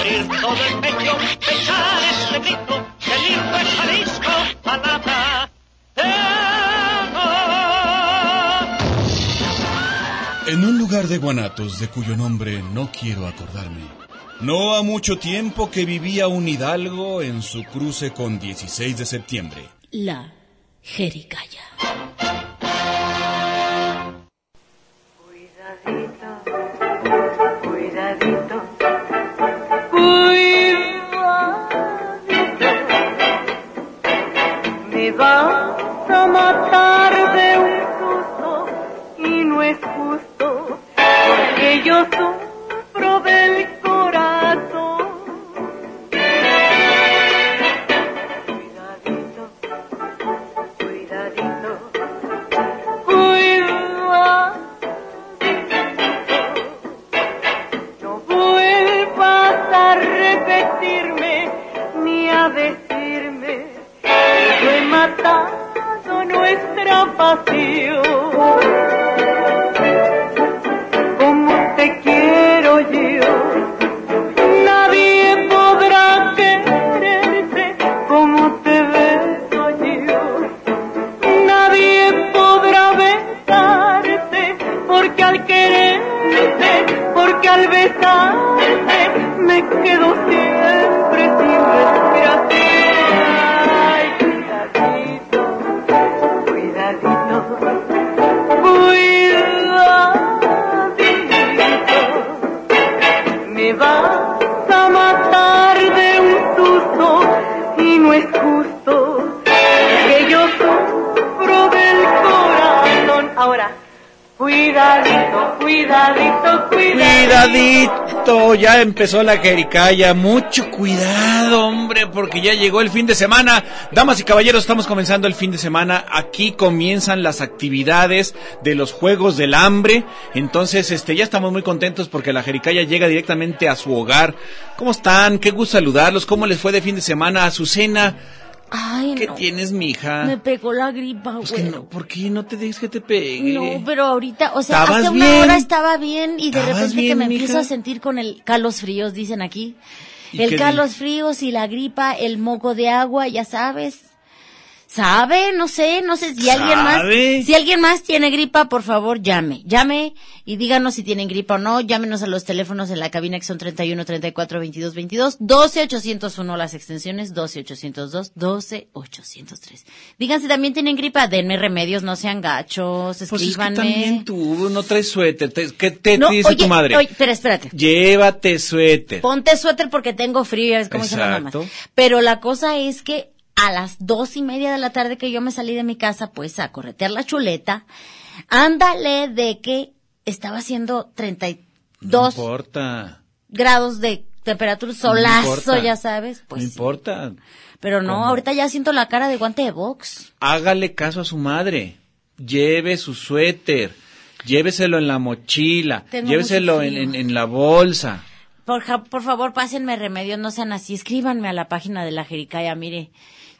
abrir todo el pecho, echar este grito, el hijo es Jalisco, palabra En un lugar de Guanatos de cuyo nombre no quiero acordarme, no ha mucho tiempo que vivía un hidalgo en su cruce con 16 de septiembre. La Jericaya. Vas a matar de un susto y no es justo, porque yo sufro nuestra Ya empezó la jericaya. Mucho cuidado, hombre, porque ya llegó el fin de semana. Damas y caballeros, estamos comenzando el fin de semana. Aquí comienzan las actividades de los Juegos del Hambre. Entonces, este, ya estamos muy contentos porque la jericaya llega directamente a su hogar. ¿Cómo están? Qué gusto saludarlos. ¿Cómo les fue de fin de semana? Azucena, Ay, ¿qué no. tienes, mija? Me pegó la gripa, Pues que güero. no, ¿por qué no te dejes que te pegue? No, pero ahorita, o sea, ¿Estabas hace una bien? hora estaba bien y de ¿Estabas repente que bien, me mija? empiezo a sentir con el calos fríos, dicen aquí. ¿Y El calos fríos y la gripa, el moco de agua, ya sabes. ¿Sabe? No sé, no sé si alguien más, ¿Sabe? si alguien más tiene gripa, por favor, llame. Llame y díganos si tienen gripa o no. Llámenos a los teléfonos en la cabina que son 31 34 22 22, 12 801 las extensiones, 12 802, 12 803. Digan si también tienen gripa, denme remedios, no sean gachos, Pues es que escríbanme. también tú no traes suéter. Te- ¿Qué te No, dice oye, tu madre? oye, pero espérate. Llévate suéter. Ponte suéter porque tengo frío, ya ves cómo dicen las mamás. Pero la cosa es que a las dos y media de la tarde que yo me salí de mi casa, pues a corretear la chuleta, ándale de que estaba haciendo No 32 importa. grados de temperatura, No solazo, ya sabes. Pues no importa. Pero no, ¿Cómo? ahorita ya siento la cara de guante de box. Hágale caso a su madre. Lleve su suéter. Lléveselo en la mochila. Tengo Lléveselo en, frío. en- en la bolsa. Por, ja- por favor, pásenme remedios, no sean así. Escríbanme a la página de la Jericaya. Mire,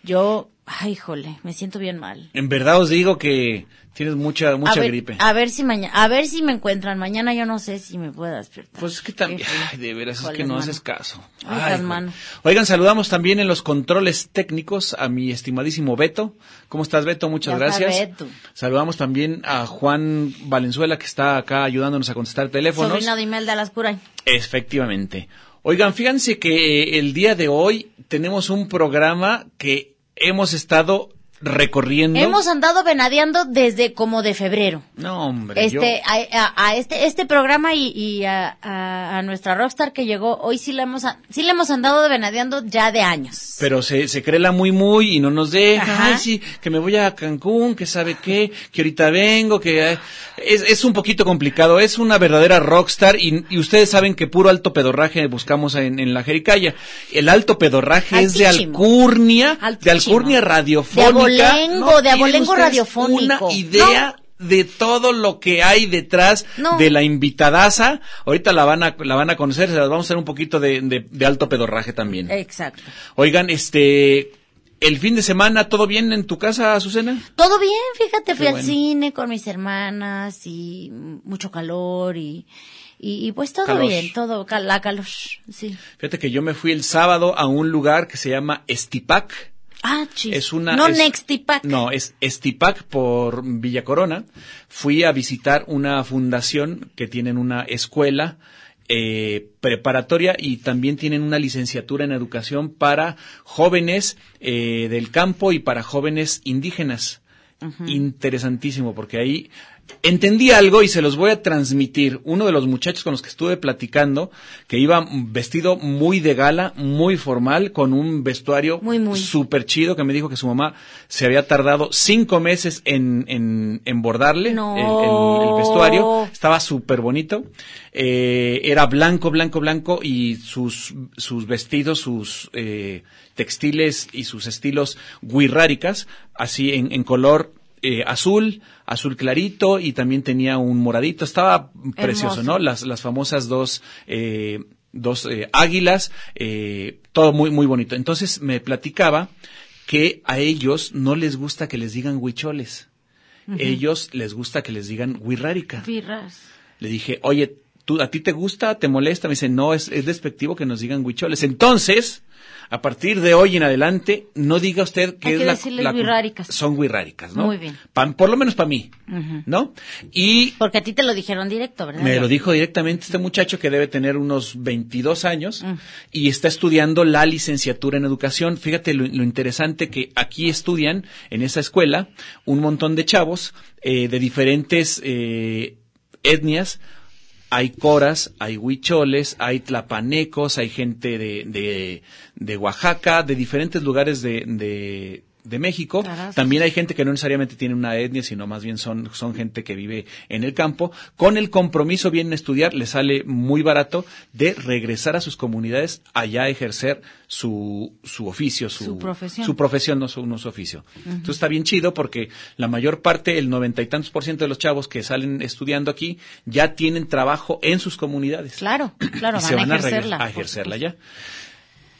yo, ay, jole, me siento bien mal. En verdad os digo que tienes mucha, mucha a ver, gripe. A ver si mañana, a ver si me encuentran. Mañana yo no sé si me pueda despertar. Pues es que también, ay, de veras, es que no mano. haces caso. Ay, Ay, joder. Oigan, saludamos también en los controles técnicos a mi estimadísimo Beto. ¿Cómo estás, Beto? Muchas Ya gracias. Beto. Saludamos también a Juan Valenzuela, que está acá ayudándonos a contestar teléfonos. Sobrino de Imelda Lascura. Efectivamente. Oigan, fíjense que el día de hoy tenemos un programa que hemos estado recorriendo. Hemos andado venadeando desde como de febrero. No, hombre. Este, yo- a, a- a este, este programa y, y a, a- a nuestra rockstar que llegó hoy sí le hemos, sí le hemos andado venadeando ya de años. Pero se, se cree la muy muy y no nos deja. Ajá. Ay, sí, que me voy a Cancún, que sabe qué, que ahorita vengo, que... eh, Es, es un poquito complicado. Es una verdadera rockstar y, y ustedes saben que puro alto pedorraje buscamos en, en la Jericaya. El alto pedorraje es de Altísimo. alcurnia, de alcurnia radiofónica. De abolengo, de abolengo radiofónico. Una idea de todo lo que hay detrás No. de la invitadaza. Ahorita la van a, la van a conocer, se las vamos a hacer un poquito de, de- de alto pedorraje también. Exacto. Oigan, este, el fin de semana, ¿todo bien en tu casa, Azucena? Todo bien, fíjate, fui al cine con mis hermanas y mucho calor y, Y, y pues todo Calor. bien, todo, cal- la calor, sí. Fíjate que yo me fui el sábado a un lugar que se llama Estipac. Ah, chis. Es una. No es- Nextipac. No, es Estipac por Villa Corona. Fui a visitar una fundación que tienen una escuela eh, preparatoria y también tienen una licenciatura en educación para jóvenes eh, del campo y para jóvenes indígenas. Interesantísimo, porque ahí entendí algo y se los voy a transmitir. Uno de los muchachos con los que estuve platicando, que iba vestido muy de gala, muy formal, con un vestuario súper chido, que me dijo que su mamá se había tardado cinco meses en, en, en bordarle No. el, el- el vestuario. Estaba súper bonito. Eh, era blanco, blanco, blanco y sus, sus vestidos, sus eh, textiles y sus estilos guirráricas, así en, en color eh, azul, azul clarito y también tenía un moradito. Estaba precioso, ¿no? Las, las famosas dos, eh, dos eh, águilas, eh, todo muy, muy bonito. Entonces me platicaba que a ellos no les gusta que les digan huicholes. Ellos les gusta que les digan huirrárica. Le dije, oye, ¿tú, ¿a ti te gusta? ¿Te molesta? Me dice, no, es, es despectivo que nos digan huicholes. Entonces, a partir de hoy en adelante, no diga usted que Hay es que la, decirles la-. Son huirráricas, ¿no? Muy bien. Pa- por lo menos para mí, ¿no? Y Porque a ti te lo dijeron directo, ¿verdad? me lo dijo directamente este muchacho que debe tener unos 22 años Mm. y está estudiando la licenciatura en educación. Fíjate lo, lo interesante que aquí estudian en esa escuela un montón de chavos eh, de diferentes eh, etnias. Hay coras, hay huicholes, hay tlapanecos, hay gente de, de, de Oaxaca, de diferentes lugares de, de, de México. También hay gente que no necesariamente tiene una etnia, sino más bien son, son gente que vive en el campo. Con el compromiso vienen a estudiar, les sale muy barato de regresar a sus comunidades allá a ejercer su, su oficio, su, Su profesión. su profesión, no su, no su oficio. Entonces está bien chido porque la mayor parte, el noventa y tantos por ciento de los chavos que salen estudiando aquí ya tienen trabajo en sus comunidades. Claro, claro, y van se van a a, regresar- ejercerla. a ejercerla ya.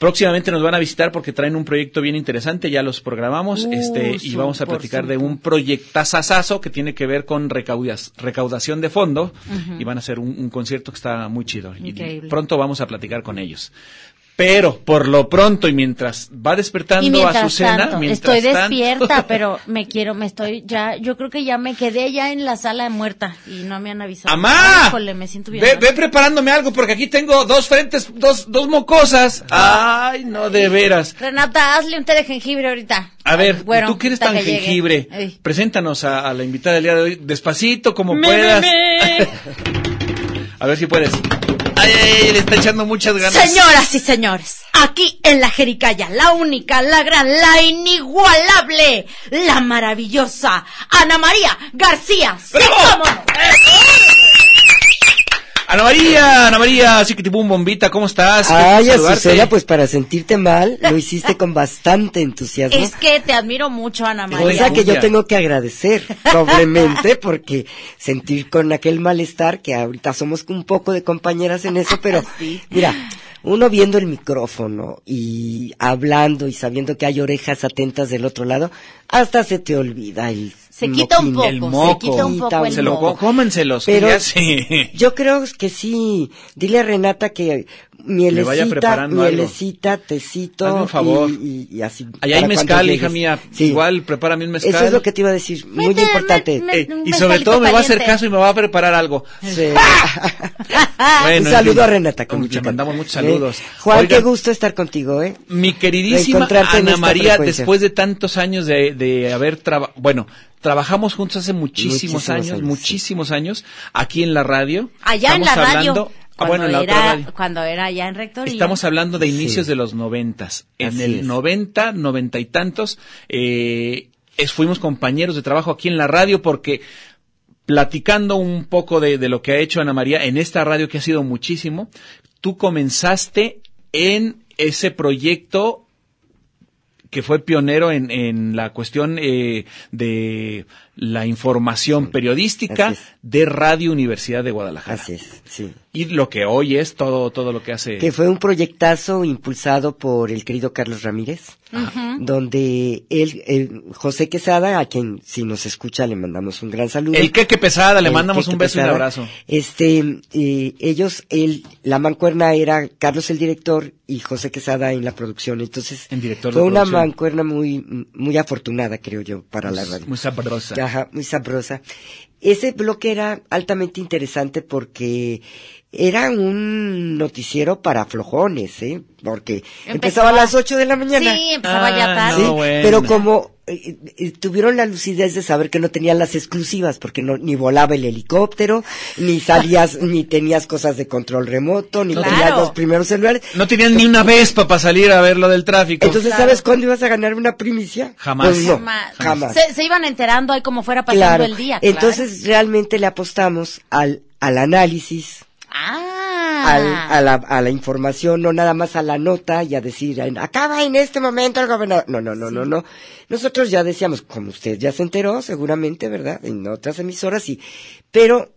Próximamente nos van a visitar porque traen un proyecto bien interesante, ya los programamos, Uh, este, y vamos a platicar de un proyectazazazo que tiene que ver con recaudas- recaudación de fondo y van a hacer un, un concierto que está muy chido. Y pronto vamos a platicar con ellos. Pero por lo pronto y mientras va despertando Y mientras Azucena, tanto, mientras estoy tanto- despierta, pero me quiero, me estoy ya, yo creo que ya me quedé ya en la sala muerta y no me han avisado. ¡Amá! Híjole, me siento bien. Ve, ve preparándome algo porque aquí tengo dos frentes, dos, dos mocosas. Ay, no, de veras. Renata, hazle un té de jengibre ahorita. A ver, Bueno, tú que eres tan que jengibre, preséntanos a, a la invitada del día de hoy, despacito como Me, puedas. me, me. A ver si puedes. Ay, le está echando muchas ganas. Señoras y señores, aquí en la Jericaya, la única, la gran, la inigualable, la maravillosa Ana María García. ¡Sí, ¡Bravo! cómo no! Ana María, Ana María, así que tipo un bombita, ¿cómo estás? Ay. Azucena, pues para sentirte mal, lo hiciste con bastante entusiasmo. Es que te admiro mucho, Ana María. Cosa que yo tengo que agradecer, probablemente, porque sentir con aquel malestar, que ahorita somos un poco de compañeras en eso, pero Sí. mira, uno viendo el micrófono y hablando y sabiendo que hay orejas atentas del otro lado, hasta se te olvida el Se quita un moquín. poco, El se moco. quita un poco el Se lo moco. co- cómenselos, Pero ya se- yo creo que sí. Dile a Renata que mielecita, vaya preparando algo. mielecita, tecito Hazme un favor. Y, y- y así. Allá hay mezcal, hija mía. Sí. Igual, prepárame un mezcal. Eso es lo que te iba a decir, muy importante. me- Eh, y sobre todo me va a hacer caso y me va a preparar algo. Sí. Bueno, un en saludo fin. a Renata. Con Le mandamos muchos saludos. Eh, Juan, qué gusto estar contigo, ¿eh? Mi queridísima Ana María, frecuencia. después de tantos años de, de haber trabajado, bueno, trabajamos juntos hace muchísimos, Muchísimos años, años, muchísimos años, aquí en la radio. Allá en la Estamos radio. Ah, cuando bueno, en la era, otra radio. Cuando era allá en Rectoría. Estamos hablando de inicios Sí. de los noventas. En Así el noventa, noventa y tantos, eh, es- fuimos compañeros de trabajo aquí en la radio porque platicando un poco de, de lo que ha hecho Ana María en esta radio que ha sido muchísimo, tú comenzaste en ese proyecto que fue pionero en, en la cuestión eh, de la información periodística de Radio Universidad de Guadalajara. Así es, sí. Y lo que hoy es todo, todo lo que hace. Que fue un proyectazo impulsado por el querido Carlos Ramírez, donde él, José Quesada, a quien si nos escucha le mandamos un gran saludo. El Queque Pesada, le El mandamos Queque un beso y un abrazo. Este, eh, ellos, el, la mancuerna era Carlos el director y José Quesada en la producción. Entonces, En director de fue una producción. mancuerna muy, muy afortunada, creo yo, para la radio. Muy sabrosa. Ajá, muy sabrosa. Ese bloque era altamente interesante porque era un noticiero para flojones, ¿eh? Porque empezaba, a las 8 de la mañana. Sí, empezaba ya Ah, tarde. Sí, no, bueno. pero como eh, eh, tuvieron la lucidez de saber que no tenían las exclusivas, porque no, ni volaba el helicóptero, ni salías, ni tenías cosas de control remoto, ni Claro. tenías los primeros celulares. No tenían ni una Vespa para salir a ver lo del tráfico. Entonces, Claro. ¿sabes cuándo ibas a ganar una primicia? Jamás. Pues no, Jamás. jamás. Se, se iban enterando ahí como fuera pasando Claro. el día. claro. Entonces, realmente le apostamos al, al análisis, Ah. al- a, la, a la información, no nada más a la nota y a decir, "En- acaba en este momento el gobernador. No, no, no, no, no. Nosotros ya decíamos, como usted ya se enteró, seguramente, ¿verdad? En otras emisoras, sí. Pero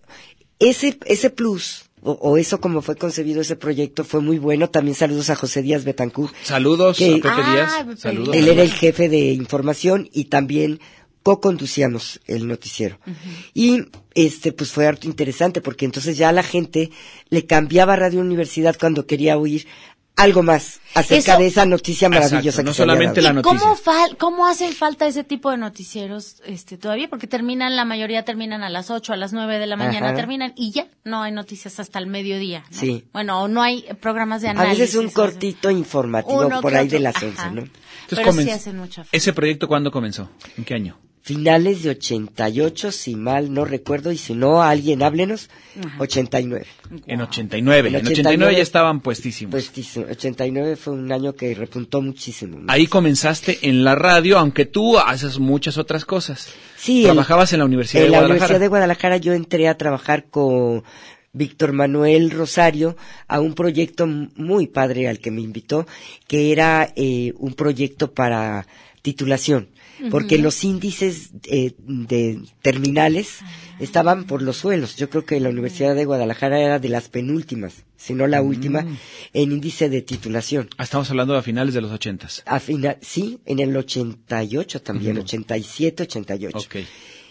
ese, ese plus, o, o eso como fue concebido ese proyecto, fue muy bueno. También saludos a José Díaz Betancur. Saludos Que- a Pepe Ah, Díaz. Saludos. Él era el jefe de información y también co-conducíamos el noticiero. Y este pues fue harto interesante porque entonces ya la gente le cambiaba a Radio Universidad cuando quería oír algo más acerca Eso- de esa noticia maravillosa Exacto, no que se había solamente dado. la ¿Y cómo, noticia. fal- cómo hacen falta ese tipo de noticieros este, todavía? Porque terminan, la mayoría terminan a las 8, a las 9 de la mañana, Ajá. terminan y ya no hay noticias hasta el mediodía. ¿no? Sí. Bueno, o no hay programas de A análisis. veces un cortito informativo uno por que ahí otro. de las Ajá. 11, ¿no? Pero sí hacen mucha falta. ¿Ese proyecto cuándo comenzó? ¿En qué año? Finales de 88, si mal no recuerdo, y si no, alguien háblenos, 89. En 89. En En 89 89 ya estaban puestísimos. Pues sí, 89 fue un año que repuntó muchísimo. Ahí comenzaste en la radio, aunque tú haces muchas otras cosas. Sí, Trabajabas en la Universidad en de la Guadalajara. Universidad de Guadalajara yo entré a trabajar con Víctor Manuel Rosario a un proyecto muy padre al que me invitó, que era eh, un proyecto para titulación, porque los índices eh, de terminales estaban por los suelos. Yo creo que la Universidad de Guadalajara era de las penúltimas, si no la última, en índice de titulación. Ah, Estamos hablando de a finales de los ochentas. A final, sí, en el 88 también, 87, 88. Ok.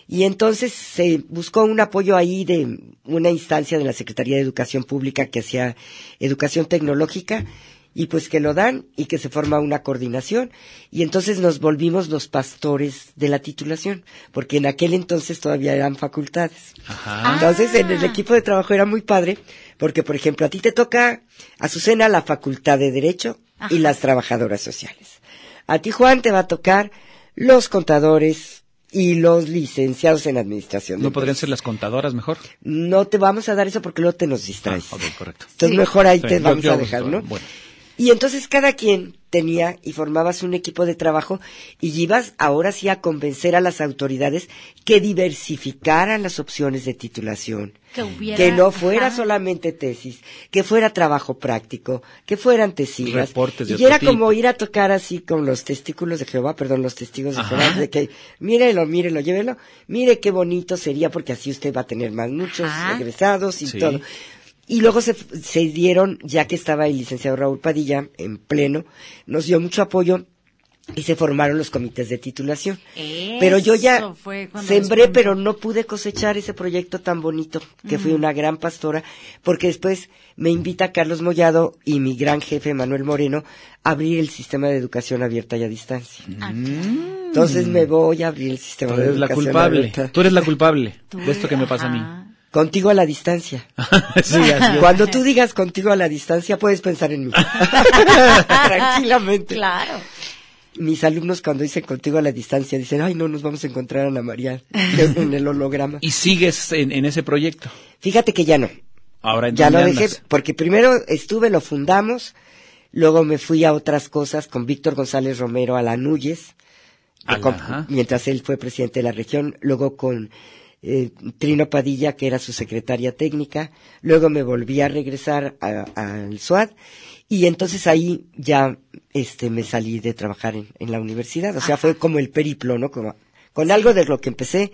Y entonces se buscó un apoyo ahí de una instancia de la Secretaría de Educación Pública que hacía educación tecnológica y pues que lo dan y que se forma una coordinación y entonces nos volvimos los pastores de la titulación porque en aquel entonces todavía eran facultades. Ajá. Entonces en Ah. el equipo de trabajo era muy padre porque por ejemplo a ti te toca Azucena la Facultad de Derecho y las trabajadoras sociales. A ti Juan te va a tocar los contadores y los licenciados en administración. ¿No podrían ser las contadoras mejor? No te vamos a dar eso porque luego te nos Ah, distraes. ok, correcto. Entonces mejor ahí Sí, te yo- vamos yo- a dejar, ¿no? bueno. Y entonces cada quien tenía y formabas un equipo de trabajo y ibas ahora sí a convencer a las autoridades que diversificaran las opciones de titulación. Que hubiera- Que no fuera ajá. solamente tesis, que fuera trabajo práctico, que fueran tesivas. Reportes de y era tipo. como ir a tocar así con los testículos de Jehová, perdón, los testigos de Ajá. Jehová, de que mírelo, mírelo, llévelo, mire qué bonito sería porque así usted va a tener más muchos Ajá. egresados y Sí. todo. Y luego se, se dieron, ya que estaba el licenciado Raúl Padilla en pleno, nos dio mucho apoyo y se formaron los comités de titulación. pero yo ya sembré, pero no pude cosechar ese proyecto tan bonito, que fui una gran pastora, porque después me invita Carlos Mollado y mi gran jefe Manuel Moreno a abrir el sistema de educación abierta y a distancia. Entonces me voy a abrir el sistema Tú de eres la educación culpable. abierta. Tú eres la culpable de esto que me pasa a mí. Contigo a la distancia. sí, así es. Cuando tú digas contigo a la distancia, puedes pensar en mí. Tranquilamente. Claro. Mis alumnos cuando dicen contigo a la distancia dicen, ay, no, nos vamos a encontrar a Ana María en el holograma. Y sigues en, en ese proyecto. Fíjate que ya no. Ahora ¿en Ya lo dejé, andas? porque primero estuve, lo fundamos, luego me fui a otras cosas con Víctor González Romero a la Núñez, mientras él fue presidente de la región, luego con eh, Trino Padilla, que era su secretaria técnica, luego me volví a regresar a- al SUAD, y entonces ahí ya este me salí de trabajar en, en la universidad, o sea, fue como el periplo, ¿no? Como, Con algo de lo que empecé,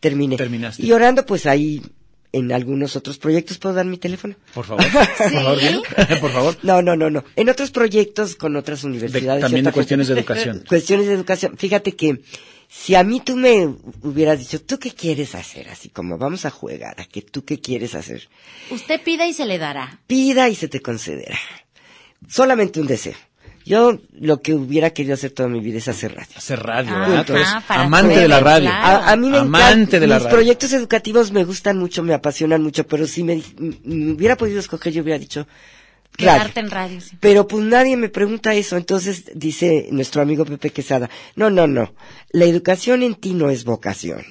terminé. Terminaste. Y orando, pues ahí, en algunos otros proyectos, ¿puedo dar mi teléfono? Por favor. Por favor. Por favor. No, no, no, no. En otros proyectos con otras universidades. también de cuestiones de educación. Cuestiones de educación. Fíjate que si a mí tú me hubieras dicho, ¿tú qué quieres hacer? Así como vamos a jugar, a que tú qué quieres hacer. Usted pida y se le dará. Pida y se te concederá. Solamente un deseo. Yo lo que hubiera querido hacer toda mi vida es hacer radio. Hacer radio, Ah, ah, para amante poder, de la radio. claro. A, a mí me Amante encanta, de la mis radio. proyectos educativos me gustan mucho, me apasionan mucho, pero si me, me hubiera podido escoger, yo hubiera dicho radio. Quedarte en radio, sí. Pero pues nadie me pregunta eso, entonces dice nuestro amigo Pepe Quesada, no, no, no, la educación en ti no es vocación,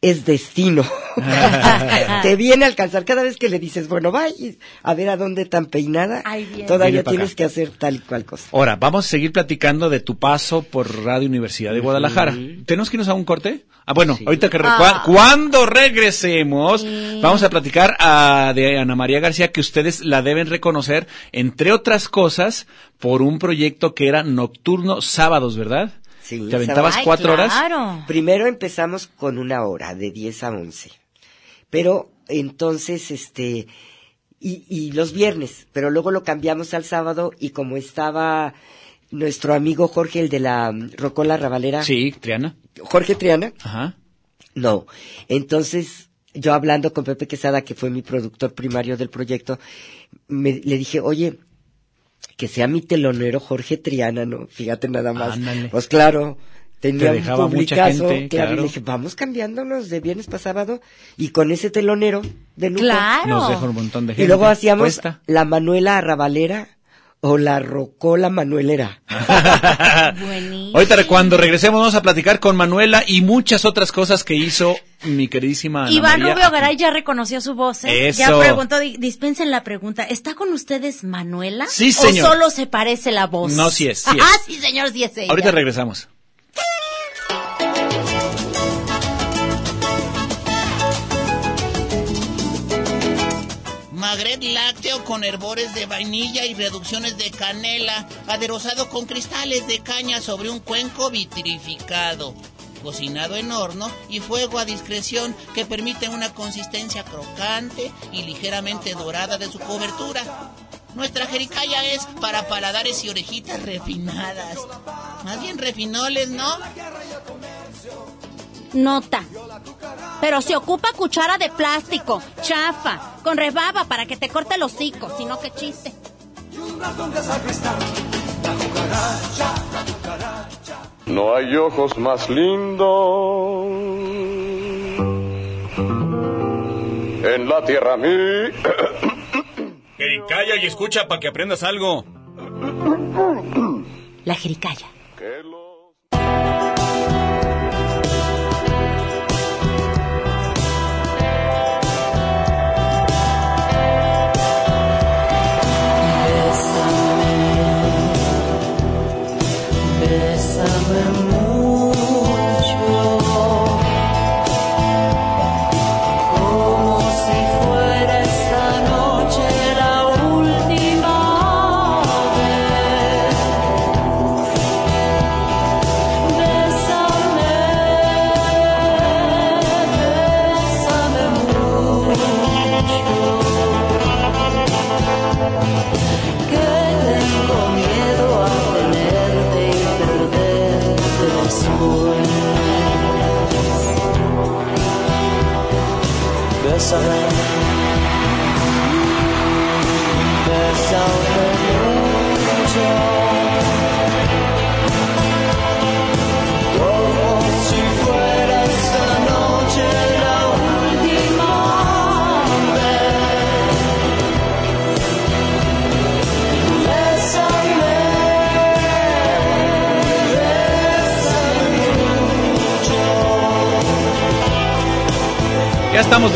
es destino. Te viene a alcanzar cada vez que le dices, bueno, vaya a ver a dónde tan peinada, todavía tienes acá. que hacer tal y cual cosa. Ahora, vamos a seguir platicando de tu paso por Radio Universidad de Guadalajara. ¿Tenemos que irnos a un corte? Ah, bueno, ahorita que... Ah. Cuando regresemos, vamos a platicar ah, de Ana María García, que ustedes la deben reconocer, entre otras cosas, por un proyecto que era nocturno sábados, ¿verdad? Sí, ¿Te aventabas Ay, cuatro horas? Claro. Primero empezamos con una hora, de 10 a 11. Pero entonces, este, y, y los viernes, pero luego lo cambiamos al sábado y como estaba nuestro amigo Jorge, el de la mm, Rocola Ravalera, Sí, Triana. Jorge Triana, Ajá. no. Entonces, yo hablando con Pepe Quesada, que fue mi productor primario del proyecto, me, le dije, oye, que sea mi telonero Jorge Triana, ¿no? Fíjate nada más. Ándale. Pues claro, tenía Te dejaba un mucha publicazo, gente, claro, y claro. le dije, vamos cambiándonos de viernes para sábado, y con ese telonero de lujo. Claro. Nos deja un montón de gente. Y luego hacíamos puesta. la Manuela Arrabalera o la Rocola Manuelera. Buenísimo. Ahorita cuando regresemos vamos a platicar con Manuela y muchas otras cosas que hizo mi queridísima Ana Iván María. Rubio Garay ya reconoció su voz. ¿eh? Eso. Ya preguntó, di- dispensen la pregunta. ¿Está con ustedes Manuela? Sí, señor. ¿O solo se parece la voz? No, sí es, sí es. Ah, sí, señor, sí es ella. Ahorita regresamos. Magret lácteo con herbores de vainilla y reducciones de canela, aderezado con cristales de caña sobre un cuenco vitrificado. Cocinado en horno y fuego a discreción que permite una consistencia crocante y ligeramente dorada de su cobertura. Nuestra jericaya es para paladares y orejitas refinadas. Más bien refinoles, ¿no? Nota. Pero se ocupa cuchara de plástico, chafa, con rebaba para que te corte el hocico, si no, qué chiste. No hay ojos más lindos en la tierra mí. Calla y escucha para que aprendas algo. La jericaya.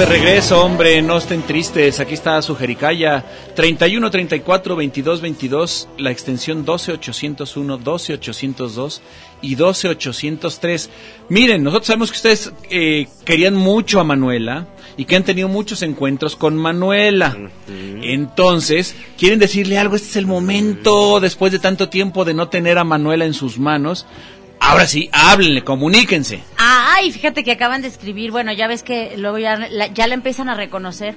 De regreso, hombre, no estén tristes. Aquí está su jericaya 31 34 22 22, la extensión 12 801, 12 802 y 12 803. Miren, nosotros sabemos que ustedes eh, querían mucho a Manuela y que han tenido muchos encuentros con Manuela. Entonces, quieren decirle algo, este es el momento, después de tanto tiempo de no tener a Manuela en sus manos, Ahora sí, háblenle, comuníquense. Ay, fíjate que acaban de escribir, bueno, ya ves que luego ya la, ya la empiezan a reconocer.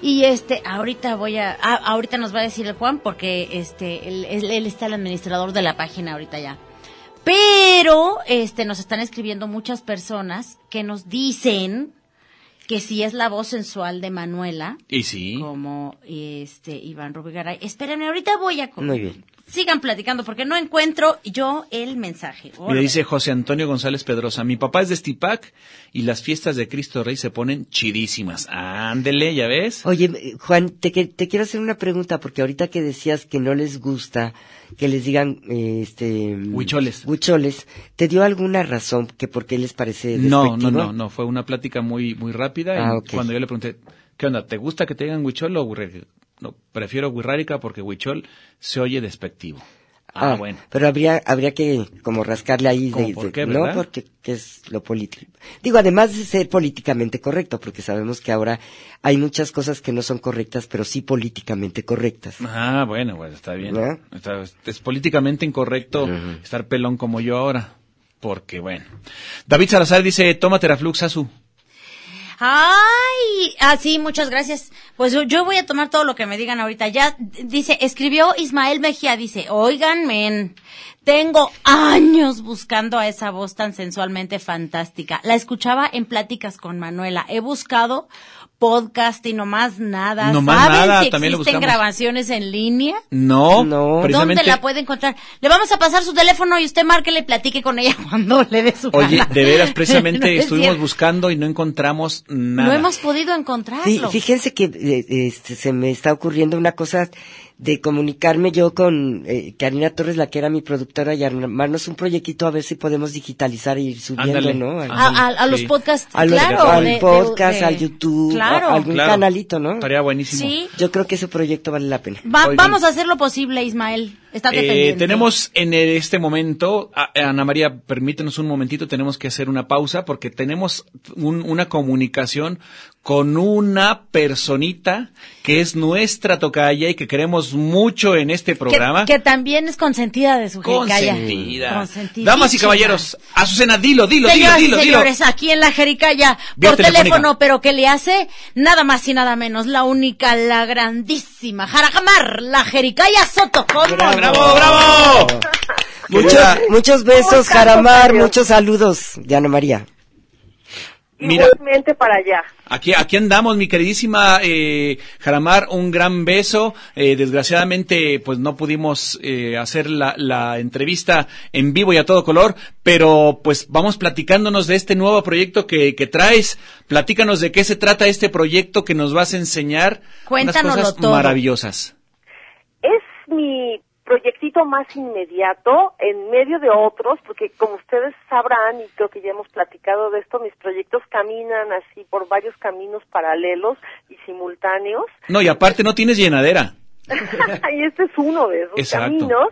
Y este, ahorita voy a, ah, ahorita nos va a decir el Juan porque este, él, él- él está el administrador de la página ahorita ya. Pero, este, nos están escribiendo muchas personas que nos dicen que si es la voz sensual de Manuela, Y sí. como este Iván Rubigaray. Espérenme, ahorita voy a... Muy bien. Sigan platicando porque no encuentro yo el mensaje. Órale. dice José Antonio González Pedrosa, mi papá es de Estipac y las fiestas de Cristo Rey se ponen chidísimas. Ándele, ¿ya ves? Oye, Juan, te, te quiero hacer una pregunta, porque ahorita que decías que no les gusta que les digan, eh, este... Huicholes. Huicholes, ¿te dio alguna razón que por qué les parece No, despectivo? no, no, no, fue una plática muy muy rápida y Ah, ok. cuando yo le pregunté, ¿qué onda? ¿Te gusta que te digan huichol o? No, prefiero huirrárica porque huichol se oye despectivo. Ah, bueno. Pero habría, habría que como rascarle ahí ¿Cómo de, por de- qué, no, porque que es lo político. Digo, además de ser políticamente correcto, porque sabemos que ahora hay muchas cosas que no son correctas, pero sí políticamente correctas. Ah, bueno, pues está bien. Está- es políticamente incorrecto estar pelón como yo ahora. Porque, bueno. David Salazar dice, toma Teraflux, Azu. Ay, ah, sí, muchas gracias. Pues yo, voy a tomar todo lo que me digan ahorita. Ya dice, escribió Ismael Mejía, dice, oigan, men, tengo años buscando a esa voz tan sensualmente fantástica. La escuchaba en pláticas con Manuela. He buscado podcast y no más nada. No más ¿Saben nada, si también existen grabaciones en línea? No, No. precisamente. ¿Dónde la puede encontrar? Le vamos a pasar su teléfono y usted marque y platique con ella cuando le dé su Oye, gana. de veras, precisamente No estuvimos buscando y no encontramos nada. No hemos podido Sí, encontrarlo. fíjense que eh, este, se me está ocurriendo una cosa de comunicarme yo con eh, Karina Torres, la que era mi productora, y armarnos un proyectito a ver si podemos digitalizar e ir subiendo, Ándale. ¿no? Al- A, a- a los Sí. podcasts, a los- claro. al de- podcast, de- al YouTube, Claro. a- algún Claro. canalito, ¿no? Estaría buenísimo. Sí. Yo creo que ese proyecto vale la pena. Va- vamos a hacer lo posible, Ismael. Estate Eh, pendiente. tenemos en este momento, a- Ana María, permítenos un momentito, tenemos que hacer una pausa porque tenemos un- una comunicación con una personita que es nuestra tocaya y que queremos mucho en este que, programa. que también es consentida de su jericaya. Consentida. Damas y caballeros, Azucena, dilo, dilo, Señoras dilo, y dilo, señores, aquí en la Jericaya, Vía por teléfono, pero ¿qué le hace? Nada más y nada menos, la única, la grandísima, Jarajamar, la Jericaya Soto. ¿Cómo? ¡Bravo, bravo! Muchos, Querida, muchos besos, Jaramar, muchos saludos, Diana María. Mira, Igualmente para allá. Aquí, aquí andamos, mi queridísima eh, Jaramar, un gran beso. Eh, desgraciadamente, pues no pudimos eh, hacer la, la entrevista en vivo y a todo color, pero pues vamos platicándonos de este nuevo proyecto que, que traes. Platícanos de qué se trata este proyecto que nos vas a enseñar unas Cuéntanoslo cosas todo. maravillosas. Es mi proyectito más inmediato en medio de otros, porque como ustedes sabrán, y creo que ya hemos platicado de esto, mis proyectos caminan así por varios caminos paralelos y simultáneos. No, y aparte no tienes llenadera. y este es uno de esos Exacto. caminos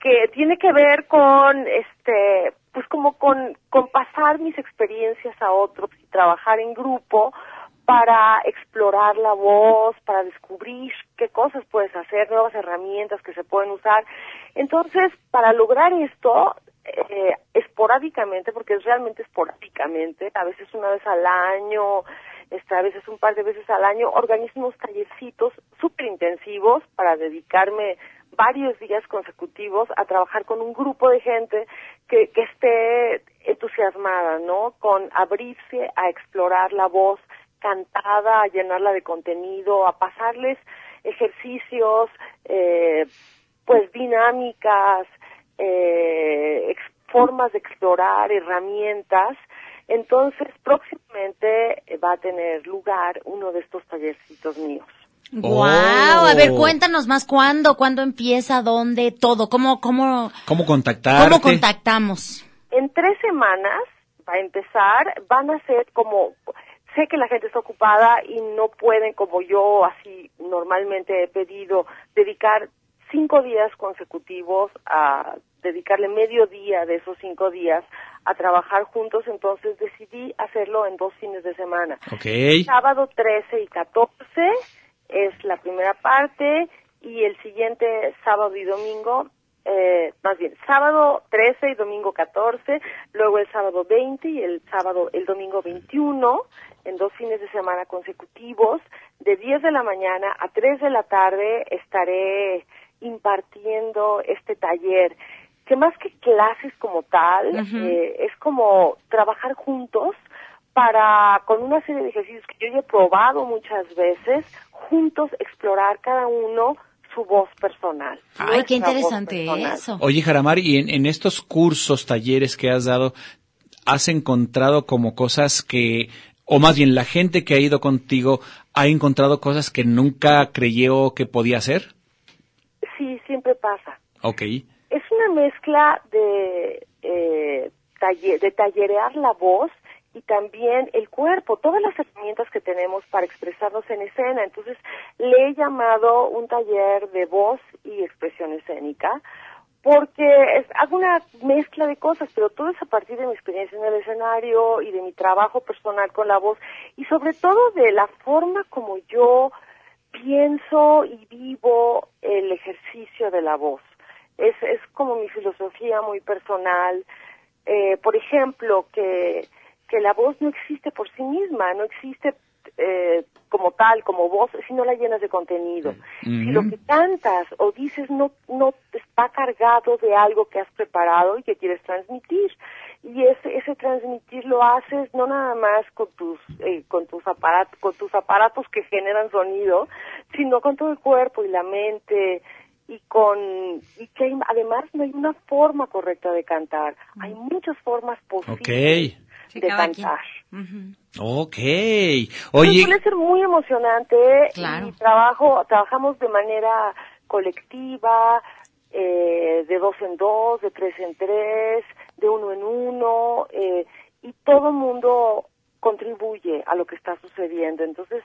que tiene que ver con este pues como con, con pasar mis experiencias a otros y trabajar en grupo para explorar la voz, para descubrir qué cosas puedes hacer, nuevas herramientas que se pueden usar. Entonces, para lograr esto, eh, esporádicamente, porque es realmente esporádicamente, a veces una vez al año, este, a veces un par de veces al año, organizo unos tallercitos súper intensivos para dedicarme varios días consecutivos a trabajar con un grupo de gente que, que esté entusiasmada, ¿no? Con abrirse a explorar la voz cantada, a llenarla de contenido, a pasarles ejercicios, eh, pues dinámicas, eh, ex- formas de explorar, herramientas. Entonces, próximamente eh, va a tener lugar uno de estos tallercitos míos. Guau, a ver, Oh. cuéntanos más cuándo, cuándo empieza, dónde, todo, cómo, cómo, ¿Cómo contactarte? cómo contactamos. En tres semanas va a empezar, van a ser como, sé que la gente está ocupada y no pueden, como yo así normalmente he pedido, dedicar cinco días consecutivos a dedicarle medio día de esos cinco días a trabajar juntos, entonces decidí hacerlo en dos fines de semana. Ok. Sábado 13 y 14 es la primera parte y el siguiente sábado y domingo eh, más bien, sábado 13 y domingo 14, luego el sábado 20 y el sábado, el domingo 21, en dos fines de semana consecutivos, de 10 de la mañana a 3 de la tarde estaré impartiendo este taller, que más que clases como tal, eh, es como trabajar juntos para, con una serie de ejercicios que yo ya he probado muchas veces, juntos explorar cada uno su voz personal. Ay, qué interesante eso. Oye, Jaramar, y en, en estos cursos, talleres que has dado, ¿has encontrado como cosas que, o más bien la gente que ha ido contigo, ha encontrado cosas que nunca creyó que podía hacer? Sí, siempre pasa. Ok. Es una mezcla de, eh, talle- de tallerear la voz y también el cuerpo, todas las herramientas que tenemos para expresarnos en escena. Entonces, le he llamado un taller de voz y expresión escénica porque es, hago una mezcla de cosas, pero todo es a partir de mi experiencia en el escenario y de mi trabajo personal con la voz y sobre todo de la forma como yo pienso y vivo el ejercicio de la voz. Es, es como mi filosofía muy personal. Eh, por ejemplo, que, que la voz no existe por sí misma, no existe eh, como tal, como voz, si no la llenas de contenido. Si lo que cantas o dices no, no está cargado de algo que has preparado y que quieres transmitir. Y ese, ese transmitir lo haces no nada más con tus, eh, con tus aparatos, con tus aparatos que generan sonido, sino con todo el cuerpo y la mente y con y que hay- además no hay una forma correcta de cantar, hay muchas formas posibles Ok. De cantar. Ok. Pero Oye, suele ser muy emocionante Claro. y trabajo, trabajamos de manera colectiva, eh, de dos en dos, de tres en tres, de uno en uno, eh, y todo el mundo contribuye a lo que está sucediendo. Entonces,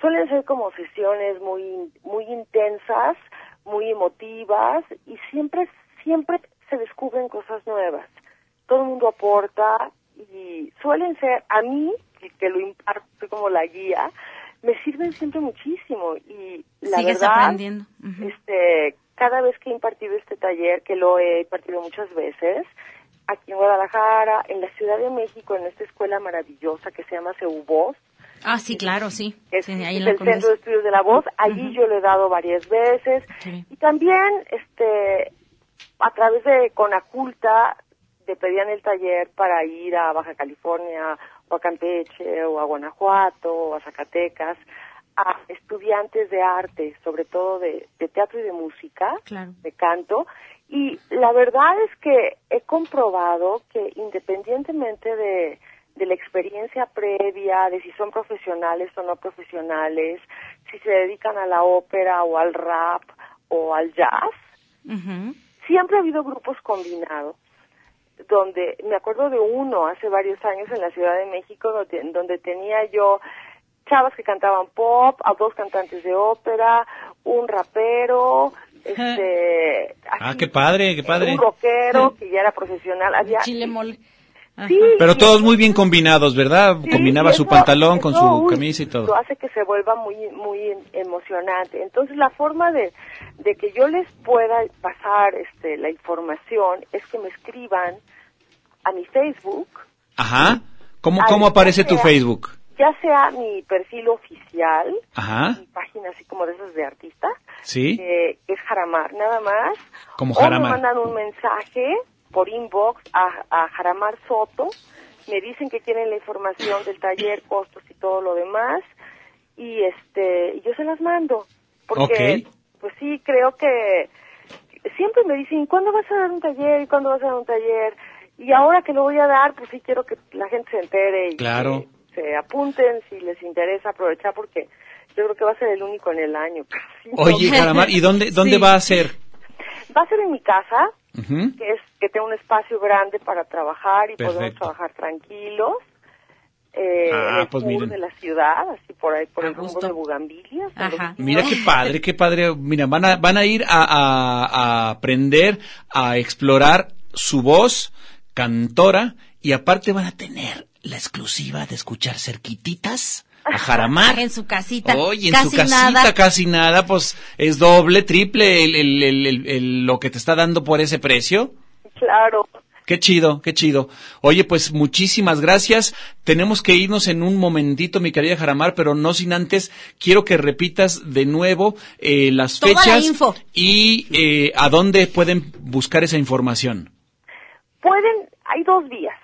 suelen ser como sesiones muy, muy intensas, muy emotivas, y siempre, siempre se descubren cosas nuevas. Todo el mundo aporta y suelen ser, a mí, que, que lo imparto como la guía, me sirven siempre muchísimo y la Sigues verdad, aprendiendo. Este, cada vez que he impartido este taller, que lo he impartido muchas veces, aquí en Guadalajara, en la Ciudad de México, en esta escuela maravillosa que se llama CEUVOZ, Ah, sí, claro, sí. es, Sí, ahí es la el Centro de. Estudios de la Voz, allí yo lo he dado varias veces, Sí. y también, este, a través de Conaculta, te pedían el taller para ir a Baja California, o a Campeche, o a Guanajuato, o a Zacatecas, a estudiantes de arte, sobre todo de, de teatro y de música, Claro. de canto, y la verdad es que he comprobado que independientemente de, de la experiencia previa, de si son profesionales o no profesionales, si se dedican a la ópera o al rap o al jazz, siempre ha habido grupos combinados donde me acuerdo de uno hace varios años en la Ciudad de México donde, donde tenía yo chavas que cantaban pop, a dos cantantes de ópera, un rapero, este, ah, así, qué padre, qué padre. un rockero que ya era profesional, había Chile mole. Sí, Pero sí, todos muy bien combinados, ¿verdad? Sí, Combinaba su eso- pantalón con su uy, camisa y todo. Lo hace que se vuelva muy muy emocionante. Entonces la forma de, de que yo les pueda pasar este la información es que me escriban a mi Facebook, Ajá. ¿Cómo, cómo aparece tu Facebook? ya sea mi perfil oficial, Ajá. mi página así como de esas de artista, Sí. eh, es Jaramar nada más, Como o Jaramar. me mandan un mensaje por inbox a, a Jaramar Soto, me dicen que quieren la información del taller, costos y todo lo demás, y este, yo se las mando, porque Ok. pues sí creo que siempre me dicen, ¿cuándo vas a dar un taller? ¿Y cuándo vas a dar un taller? Y ahora que lo voy a dar, pues sí quiero que la gente se entere y Claro. se apunten si les interesa aprovechar porque yo creo que va a ser el único en el año. Oye, Jaramar, ¿y dónde, dónde Sí. va a ser? Va a ser en mi casa, Que es que tengo un espacio grande para trabajar y podemos Perfecto. trabajar tranquilos. Eh, Ah, en el pues sur miren. de la ciudad, así por ahí, por A el rumbo gusto. de Bugambilias. Mira qué padre, qué padre. Mira, van a, van a ir a, a- a aprender a explorar su voz cantora y aparte van a tener la exclusiva de escuchar cerquititas a Jaramar. En su casita. Oye, en casi su casita nada. casi nada, pues es doble, triple el, el- el- el- el- lo que te está dando por ese precio. Claro. Qué chido, qué chido. Oye, pues muchísimas gracias. Tenemos que irnos en un momentito, mi querida Jaramar, pero no sin antes, quiero que repitas de nuevo eh, las Toda la fechas info. y eh, a dónde pueden buscar esa información. Pueden, hay dos vías.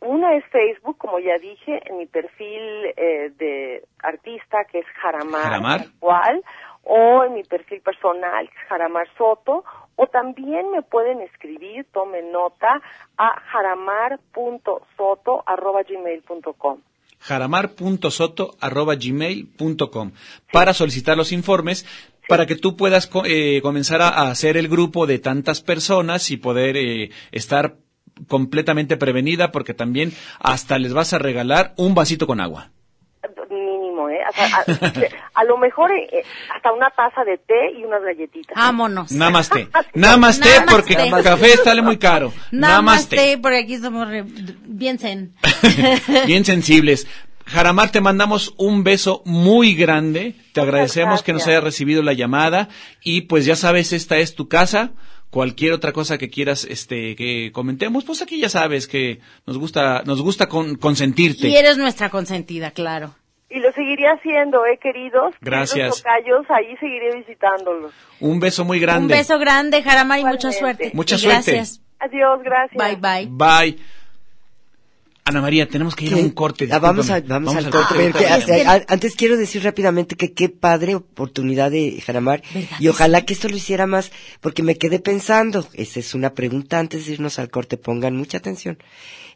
Una es Facebook, como ya dije, en mi perfil eh, de artista, que es Jaramar, Jaramar. cual, o en mi perfil personal, que es Jaramar Soto, o también me pueden escribir, tomen nota, a jaramar.soto.gmail.com. jaramar.soto.gmail.com para solicitar los informes para que tú puedas eh, comenzar a, a hacer el grupo de tantas personas y poder eh, estar completamente prevenida porque también hasta les vas a regalar un vasito con agua. Mínimo, ¿eh? O sea, a, a lo mejor eh, hasta una taza de té y unas galletitas. Vámonos. Namaste. Namaste Namaste. porque el café sale muy caro. Namaste. Namaste, porque aquí somos re- bien zen. Bien sensibles. Jaramar, te mandamos un beso muy grande. Te agradecemos que nos hayas recibido la llamada. Y pues ya sabes, esta es tu casa. Cualquier otra cosa que quieras este, que comentemos, pues aquí ya sabes que nos gusta, nos gusta con, consentirte. Y eres nuestra consentida, claro. Y lo seguiré haciendo, ¿eh, queridos? Gracias. Queridos tocayos, ahí seguiré visitándolos. Un beso muy grande. Un beso grande, Jaramar, y mucha suerte. Mucha Y suerte. Gracias. Adiós, gracias. Bye, bye. Bye. Ana María, tenemos que ir a un corte. Ah, vamos, a- vamos al corte. pero que- corte. a- a- antes quiero decir rápidamente que qué padre oportunidad de Jaramar y ojalá que esto lo hiciera más porque me quedé pensando, esa es una pregunta antes de irnos al corte, pongan mucha atención.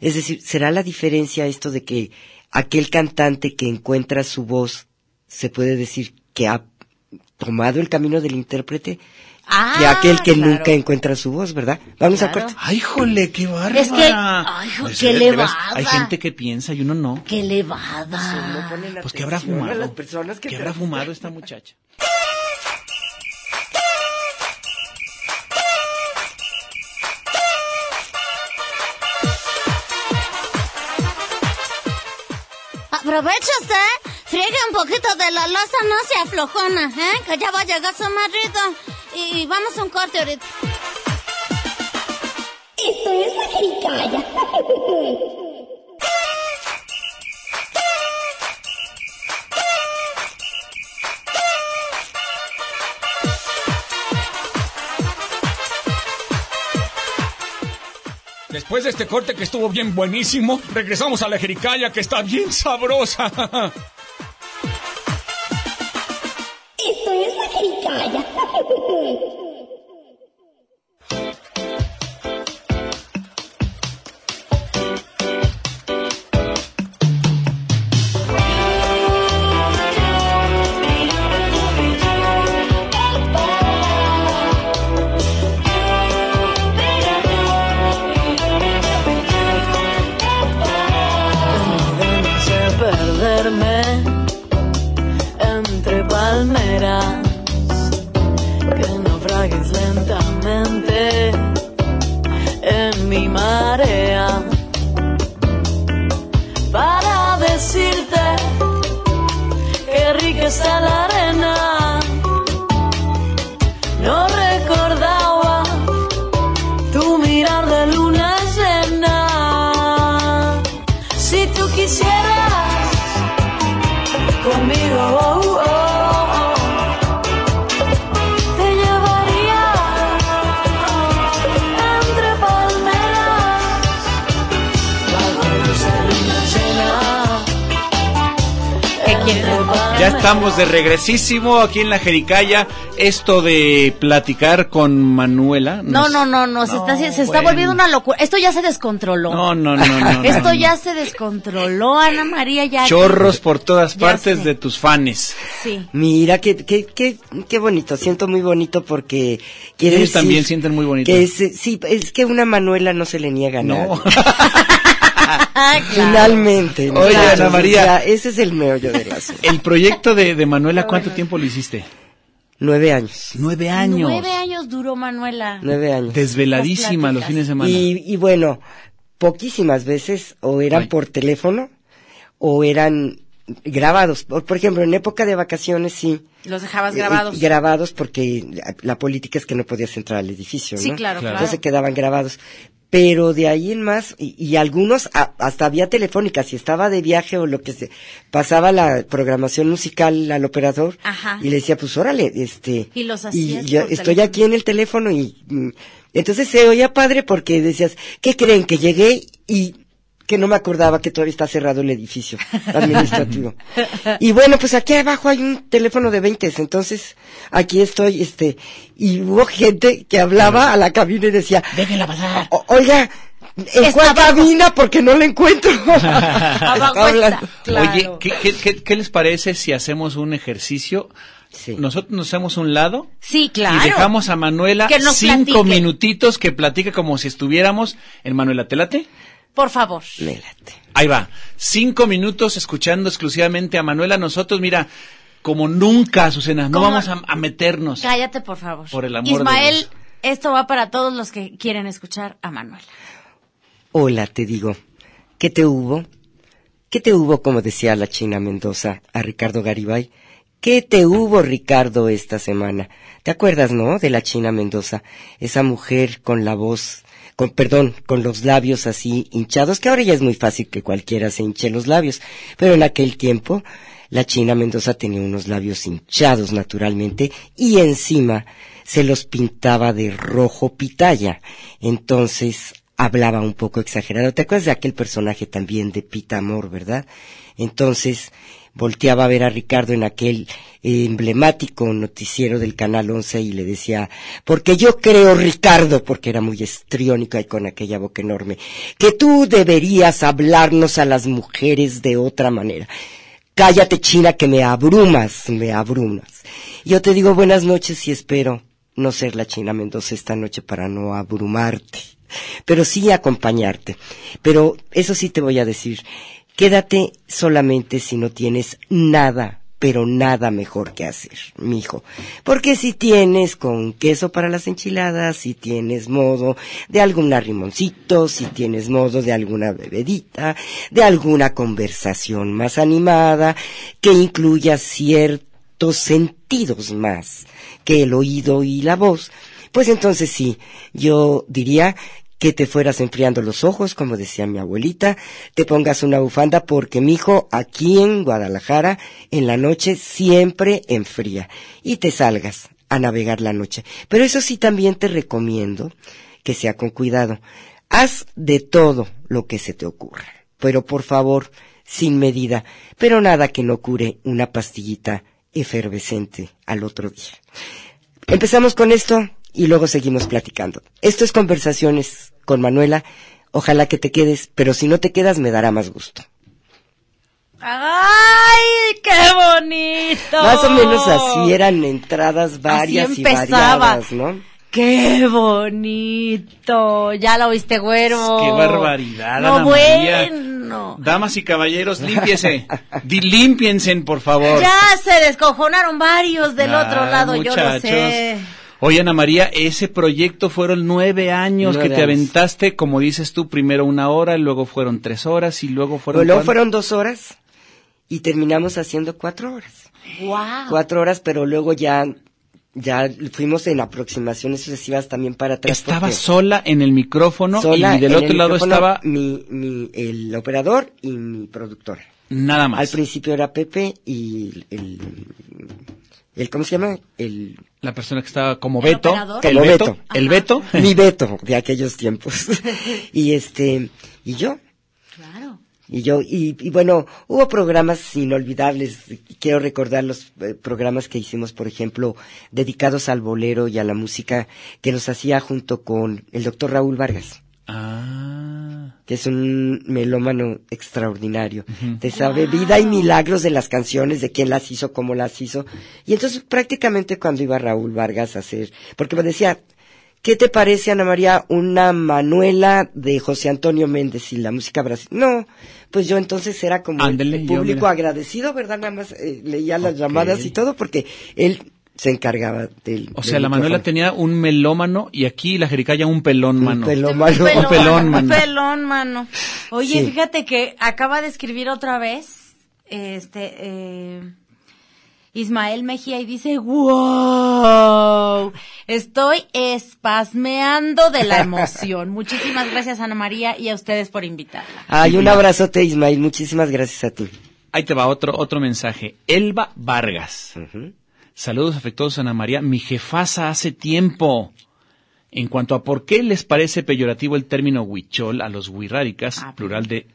Es decir, ¿será la diferencia esto de que aquel cantante que encuentra su voz se puede decir que ha tomado el camino del intérprete Ah, que aquel que claro. nunca encuentra su voz, ¿verdad? Vamos Claro. corte. Ay, jole, qué bárbara. Es que- ay, jo, Pues, qué de elevada. Hay gente que piensa y uno no. Qué elevada. Pues que habrá a fumado. las personas que ¿Qué habrá fumado esta muchacha? Aprovecha usted, friegue un poquito de la losa, no se aflojona, ¿eh? Que ya va a llegar su marido. Y vamos a un corte ahorita. Esto es la jericaya. Después de este corte que estuvo bien buenísimo, regresamos a la jericaya que está bien sabrosa. Marea para decirte que rica está la arena estamos de regresísimo aquí en la Jericaya. Esto de platicar con Manuela. No, nos- no, no, no, se está, se está bueno. volviendo una locura. Esto ya se descontroló. No, no, no, no, Esto no. ya se descontroló, Ana María, ya. Chorros por todas partes sé. de tus fanes. Sí. Mira, qué, qué, qué, qué bonito, siento muy bonito porque Ellos decir también sienten muy bonito. que es, sí, es que una Manuela no se le niega a nadie. No. Ah, claro. Finalmente. Oye, Ana María. sea, ese es el meollo del asunto. El proyecto de, de Manuela, ¿cuánto tiempo lo hiciste? Nueve años. Nueve años. Nueve años duró Manuela. Nueve años. Desveladísima los fines de semana. Y, y bueno, poquísimas veces o eran Ay. por teléfono o eran grabados. Por, ejemplo, en época de vacaciones sí. Los dejabas Eh, grabados. eh, grabados porque la, la política es que no podías entrar al edificio, Sí, ¿no? claro, claro. Entonces quedaban grabados. Pero de ahí en más, y, y algunos a- hasta vía telefónica, si estaba de viaje o lo que se, pasaba la programación musical al operador Ajá. y le decía, pues órale, este, Y los y yo estoy teléfono. aquí en el teléfono y mm, entonces se oía padre porque decías, ¿qué creen? Que llegué y que no me acordaba que todavía está cerrado el edificio administrativo. y bueno, pues aquí abajo hay un teléfono de 20, entonces aquí estoy, este, y hubo gente que hablaba a la cabina y decía, Déjenla pasar. "O- oiga, ¿en cuál cabina? Porque no la encuentro. Abajo Está hablando. está. Claro. Oye, ¿qué, qué, qué- qué les parece si hacemos un ejercicio? Sí. Nosotros nos hacemos un lado Sí, claro. y dejamos a Manuela Que nos cinco platique. minutitos que platique como si estuviéramos en Manuela Telate. Por favor. Me late. Ahí va. Cinco minutos escuchando exclusivamente a Manuela. Nosotros, mira, como nunca, Azucena, no ¿Cómo? vamos a, a meternos. Cállate, por favor. Por el amor de Ismael, Dios. esto va para todos los que quieren escuchar a Manuela. Hola, te digo. ¿Qué te hubo? ¿Qué te hubo, como decía la China Mendoza a Ricardo Garibay? ¿Qué te hubo, Ricardo, esta semana? ¿Te acuerdas, no? De la China Mendoza. Esa mujer con la voz, perdón, con los labios así hinchados, que ahora ya es muy fácil que cualquiera se hinche los labios. Pero en aquel tiempo, la China Mendoza tenía unos labios hinchados naturalmente y encima se los pintaba de rojo pitaya. Entonces, hablaba un poco exagerado. ¿Te acuerdas de aquel personaje también de Pita Amor, verdad? Entonces, volteaba a ver a Ricardo en aquel eh, emblemático noticiero del Canal 11 y le decía, porque yo creo, Ricardo, porque era muy estriónico y con aquella boca enorme, que tú deberías hablarnos a las mujeres de otra manera. Cállate, China, que me abrumas, me abrumas. Yo te digo buenas noches y espero no ser la China Mendoza esta noche para no abrumarte, pero sí acompañarte. Pero eso sí te voy a decir, quédate solamente si no tienes nada, pero nada mejor que hacer, mijo. Porque si tienes con queso para las enchiladas, si tienes modo de algún arrimoncito, si tienes modo de alguna bebedita, de alguna conversación más animada, que incluya ciertos sentidos más que el oído y la voz, pues entonces sí, yo diría que te fueras enfriando los ojos, como decía mi abuelita, te pongas una bufanda porque mi hijo aquí en Guadalajara en la noche siempre enfría y te salgas a navegar la noche. Pero eso sí también te recomiendo que sea con cuidado. Haz de todo lo que se te ocurra, pero por favor, sin medida, pero nada que no cure una pastillita efervescente al otro día. Empezamos con esto y luego seguimos platicando. Esto es Conversaciones con Manuela. Ojalá que te quedes, pero si no te quedas me dará más gusto. ¡Ay, qué bonito! Más o menos así eran entradas varias y variadas, ¿no? ¡Qué bonito! Ya lo oíste, güero. ¡Qué barbaridad, No, Ana María! bueno. Damas y caballeros, límpiese. Di, límpiense, por favor. Ya se descojonaron varios del Ah, otro lado, yo lo muchachos. sé. Oye, Ana María, ese proyecto fueron nueve años Nueve que te años. aventaste, como dices tú, primero una hora, luego fueron tres horas y luego fueron... Luego fueron dos horas y terminamos haciendo cuatro horas. Wow. Cuatro horas, pero luego ya, ya fuimos en aproximaciones sucesivas también para atrás. Estaba sola en el micrófono sola y del otro el lado estaba mi, mi, el operador y mi productora. nada Al más. principio era Pepe y el, el ¿cómo se llama? El, La persona que estaba como ¿El Beto. operador? El Como Beto. Beto. El Beto. mi Beto de aquellos tiempos. y este, y yo, Claro. y yo, y, y bueno, hubo programas inolvidables. Quiero recordar los eh, programas que hicimos, por ejemplo, dedicados al bolero y a la música, que los hacía junto con el doctor Raúl Vargas. Ah. que es un melómano extraordinario. Te sabe vida y milagros de las canciones, de quién las hizo, cómo las hizo. Y entonces prácticamente cuando iba Raúl Vargas a hacer, porque me decía, ¿qué te parece, Ana María, una Manuela de José Antonio Méndez y la música brasileña? No, pues yo entonces era como el público agradecido, ¿verdad? Nada más eh, leía las llamadas y todo porque él se encargaba del O del sea, la Manuela micrófono. tenía un melómano y aquí la Jericaya un pelón, Un mano. pelómano. Un pelón, mano. Un pelón, mano. Oye, Sí. fíjate que acaba de escribir otra vez este, eh, Ismael Mejía y dice, wow, estoy espasmeando de la emoción. Muchísimas gracias Ana María y a ustedes por invitarla. Ay, un abrazote, Ismael. Muchísimas gracias a ti. Ahí te va otro, otro mensaje. Elba Vargas. Ujú. Saludos afectuosos, Ana María. Mi jefasa hace tiempo. En cuanto a por qué les parece peyorativo el término huichol a los huirráricas, Ah, plural de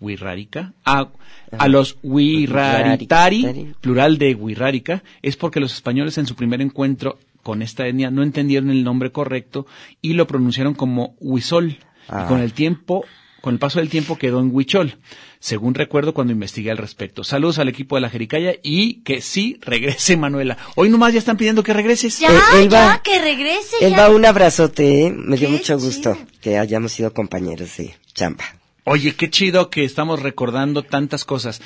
huirrárica, a, a los huirraritari, Huirraritari. plural de huirrárica, es porque los españoles en su primer encuentro con esta etnia no entendieron el nombre correcto y lo pronunciaron como huizol. Ah. Y con el tiempo, con el paso del tiempo quedó en huichol, según recuerdo cuando investigué al respecto. Saludos al equipo de la Jericaya y que sí regrese Manuela. Hoy nomás ya están pidiendo que regreses. Ya, Eh, Elba- ya, que regrese. ya. Elba, un abrazote, ¿eh? Me dio Qué mucho gusto chido. que hayamos sido compañeros de chamba. Oye, qué chido que estamos recordando tantas cosas.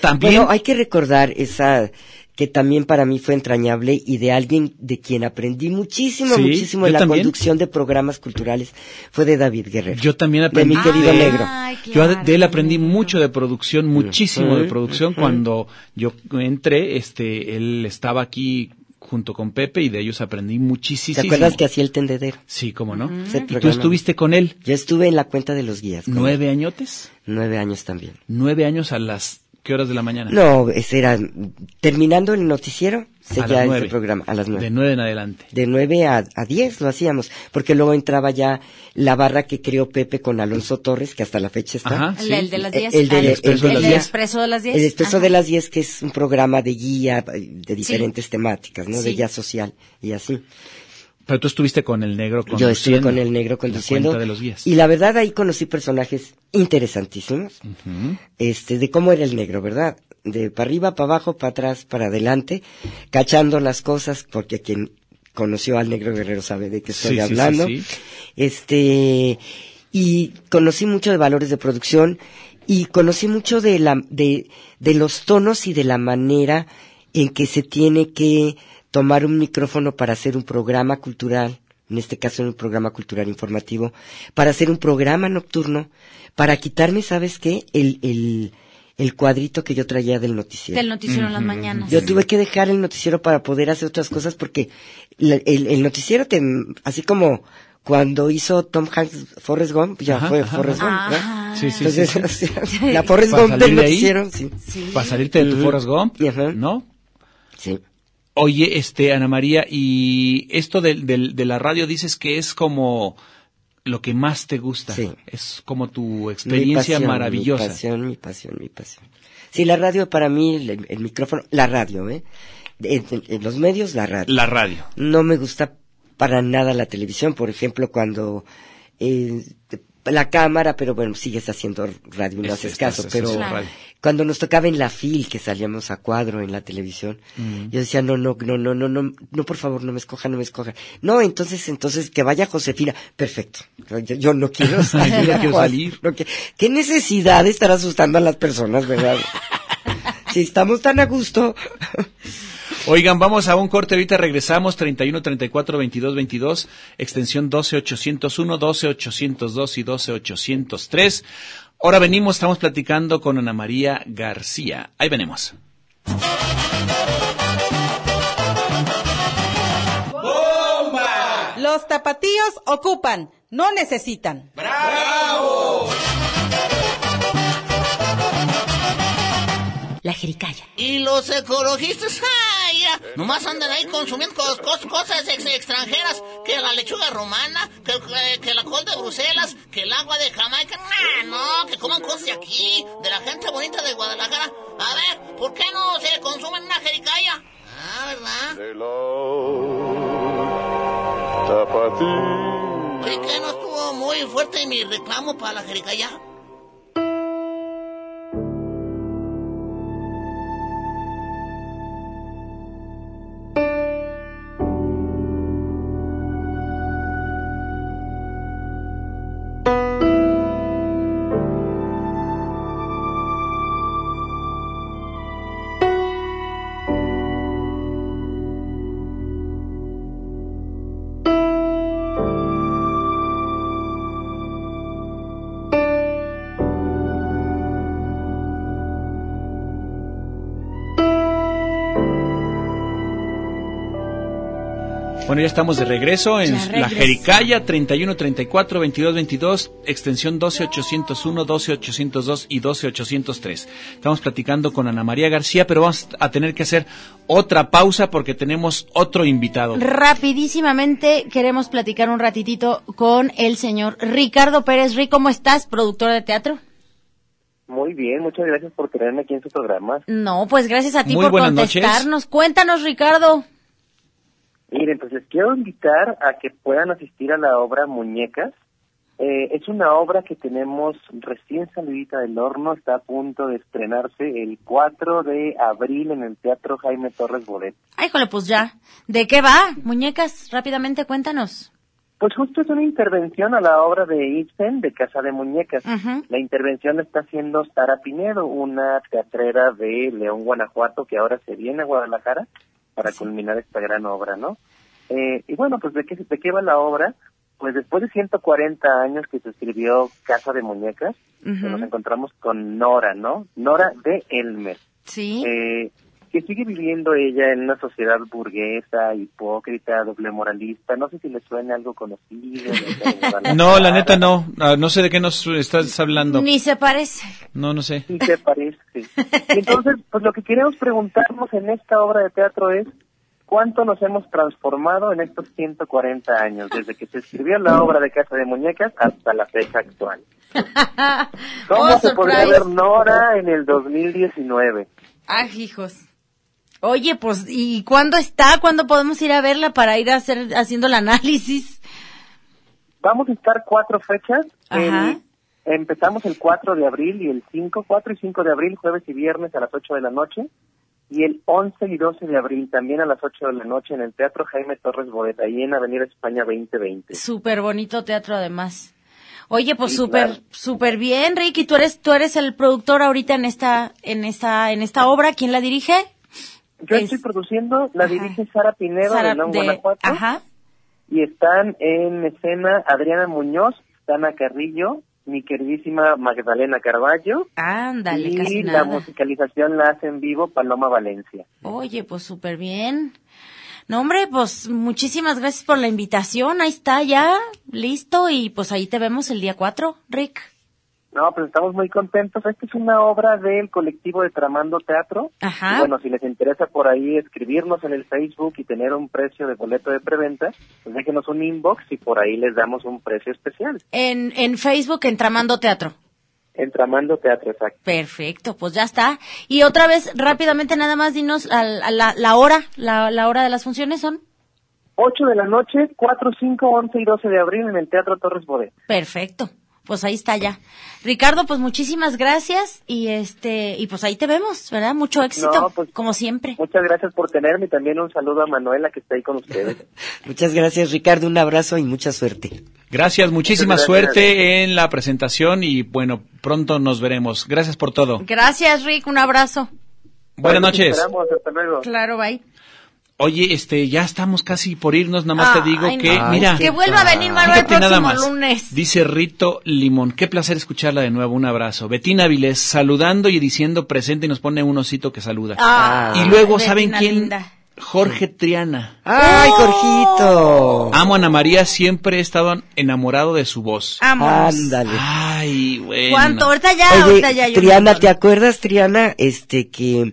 También, Bueno, hay que recordar esa que también para mí fue entrañable y de alguien de quien aprendí muchísimo, Sí, muchísimo en la también. conducción de programas culturales fue de David Guerrero. yo también de aprendí mi querido de- negro. Ay, Yo de él aprendí negro. mucho de producción, muchísimo de Ujú, producción. ujú. Cuando yo entré, este, él estaba aquí junto con Pepe y de ellos aprendí muchísimo. ¿Te acuerdas que hacía el tendedero? Sí, cómo no. Y tú estuviste con él Yo estuve en la cuenta de los guías. él. nueve añotes, Nueve años también. nueve años a las ¿qué horas de la mañana? No, ese era, terminando el noticiero, a seguía las ese programa, a las nueve. De nueve en adelante. De nueve a, a diez lo hacíamos, porque luego entraba ya la barra que creó Pepe con Alonso Torres, que hasta la fecha está. Ajá, El, sí. el de las 10. el de- Ah, el expreso de las del 10. expreso de las 10. El Expreso Ajá. de las 10, que es un programa de guía de diferentes temáticas, ¿no? De Sí. guía social y así. Pero tú estuviste con el negro conduciendo. Yo estuve con el negro la conduciendo. cuenta de los guías. Y la verdad ahí conocí personajes interesantísimos. Este, de cómo era el negro, ¿verdad? De para arriba, para abajo, para atrás, para adelante, cachando las cosas, porque quien conoció al negro guerrero sabe de qué estoy Sí, sí, sí, hablando. sí. Este, y conocí mucho de valores de producción y conocí mucho de la, de, de los tonos y de la manera en que se tiene que tomar un micrófono para hacer un programa cultural, en este caso un programa cultural informativo, para hacer un programa nocturno, para quitarme, ¿sabes qué? El, el, el cuadrito que yo traía del noticiero. Del noticiero en las mañanas. Yo tuve que dejar el noticiero para poder hacer otras cosas porque la- el, el noticiero te, así como cuando hizo Tom Hanks Forrest Gump, ya Ajá, fue ajá, Forrest Gump, ajá. ¿verdad? Sí, sí, Entonces, sí, sea, la Forrest Gump del noticiero, sí. Sí. Para salirte de tu. Forrest Gump, Ajá. ¿no? Sí. Oye, este, Ana María, y esto del, del, de la radio dices que es como lo que más te gusta. Sí. Es como tu Mi experiencia pasión, maravillosa. Mi pasión, mi pasión, mi pasión. Sí, la radio para mí, el, el micrófono, la radio, ¿eh? En, en- en los medios, la radio. La radio. No me gusta para nada la televisión, por ejemplo, cuando eh, la cámara, pero bueno, sigues haciendo radio y no Es- haces caso, pero radio. cuando nos tocaba en la FIL, que salíamos a cuadro en la televisión, yo decía, no, no, no, no, no, no, no, por favor, no me escojan, no me escojan. No, entonces, entonces, que vaya Josefina. Perfecto. Yo, yo no quiero salir. Yo no quiero Juan, salir. no que- ¿Qué necesidad de estar asustando a las personas, verdad? si estamos tan a gusto. Oigan, vamos a un corte, ahorita regresamos, 31 34 22 22, extensión 12 801, 12 802 y 12 803. Ahora venimos, estamos platicando con Ana María García. Ahí venimos. Los tapatíos ocupan, no necesitan. La jericaya. Y los ecologistas, ¡ay! Nomás andan ahí consumiendo cos- cos- cosas ex- extranjeras, que la lechuga romana, que, que- que la col de Bruselas, que el agua de Jamaica, ¡nah! no, que coman cosas de aquí, de la gente bonita de Guadalajara. A ver, ¿por qué no se consumen una jericaya? Ah, ¿verdad? Oye, que no estuvo muy fuerte mi reclamo para la jericaya. Bueno, ya estamos de regreso en la. Jericaya 3134 2222 extensión 12801, 12802 y 12803. Estamos platicando con Ana María García, pero vamos a tener que hacer otra pausa porque tenemos otro invitado. Rapidísimamente queremos platicar un ratitito con el señor Ricardo Pérez. Rick, ¿cómo estás? Productor de teatro. Muy bien, muchas gracias por tenerme aquí en su programa. No, pues gracias a ti Muy por noches. contestarnos. Cuéntanos, Ricardo. Miren, pues les quiero invitar a que puedan asistir a la obra Muñecas. Eh, es una obra que tenemos recién salidita del horno, está a punto de estrenarse el 4 de abril en el Teatro Jaime Torres Bodet. Ay, jole, pues ya. ¿De qué va? Muñecas, rápidamente cuéntanos. Pues justo es una intervención a la obra de Ibsen de Casa de Muñecas. La intervención la está haciendo Sara Pinedo, una teatrera de León, Guanajuato, que ahora se viene a Guadalajara para culminar esta gran obra, ¿no? Eh, y bueno, pues ¿de qué, ¿de qué va la obra? Pues después de 140 años que se escribió Casa de Muñecas, nos encontramos con Nora, ¿no? Nora de Elmer. Sí. Eh, que sigue viviendo ella en una sociedad burguesa, hipócrita, doble moralista. No sé si le suena algo conocido. No, la neta no. Ah, No sé de qué nos estás hablando. Ni se parece. No, no sé. Sí se parece. Entonces, pues lo que queremos preguntarnos en esta obra de teatro es cuánto nos hemos transformado en estos 140 años, desde que se escribió la obra de Casa de Muñecas hasta la fecha actual. ¿Cómo Oh, se podría ver Nora en el 2019? Ay, hijos. Oye, pues, ¿y cuándo está? ¿Cuándo podemos ir a verla para ir a hacer haciendo el análisis? Vamos a estar cuatro fechas. Ajá. El- empezamos el 4 de abril y el 5, 4 y 5 de abril, jueves y viernes a las 8 de la noche. Y el 11 y 12 de abril también a las 8 de la noche en el Teatro Jaime Torres Bodet, ahí en Avenida España 2020. Súper bonito teatro además. Oye, pues Sí, súper, claro. súper bien, Ricky. Tú eres, tú eres el productor ahorita en esta, en esta, en esta obra. ¿Quién la dirige? Yo Es- estoy produciendo, la dirige Sara Pinedo Sara de León, de- Guanajuato. Ajá. Y están en escena Adriana Muñoz, Dana Carrillo, mi queridísima Magdalena Carballo. Ándale, y casi la musicalización la hace en vivo Paloma Valencia. Oye, pues súper bien. No, hombre, pues muchísimas gracias por la invitación. Ahí está ya, listo. Y pues ahí te vemos el día 4, Rick. No, pues estamos muy contentos. Esta es una obra del colectivo de Tramando Teatro. Ajá. Y bueno, si les interesa por ahí escribirnos en el Facebook y tener un precio de boleto de preventa, pues déjenos un inbox y por ahí les damos un precio especial. En, en Facebook, en Tramando Teatro. En Tramando Teatro, exacto. Perfecto, pues ya está. Y otra vez, rápidamente, nada más dinos al- a la, la hora, la, la hora de las funciones son. 8 de la noche, 4, 5, 11 y 12 de abril en el Teatro Torres Bodet. Perfecto. Pues ahí está ya. Ricardo, pues muchísimas gracias y este y pues ahí te vemos, ¿verdad? Mucho éxito, No, pues- como siempre. Muchas gracias por tenerme y también un saludo a Manuela que está ahí con ustedes. Muchas gracias, Ricardo. Un abrazo y mucha suerte. Gracias, muchísima gracias. suerte en la presentación y bueno, pronto nos veremos. Gracias por todo. Gracias, Rick, un abrazo. Buenas noches. Esperamos, hasta luego. Claro, bye. Oye, este, ya estamos casi por irnos, nada más te digo Ay, que, no. mira, que vuelva a venir Manuel el nada próximo más. lunes. Dice Rito Limón, qué placer escucharla de nuevo, un abrazo. Betina Avilés, saludando y diciendo presente y nos pone un osito que saluda. Ah, y luego, ¿saben Betina quién? linda. Jorge Triana. ¡Ay, ¡Oh! Jorgito! Amo a Ana María, siempre he estado enamorado de su voz. Vámonos. Ándale. Ay, bueno. ¿Cuánto? Ahorita ya, Oye, ahorita ya. Triana. ¿te acuerdas, Triana, este, que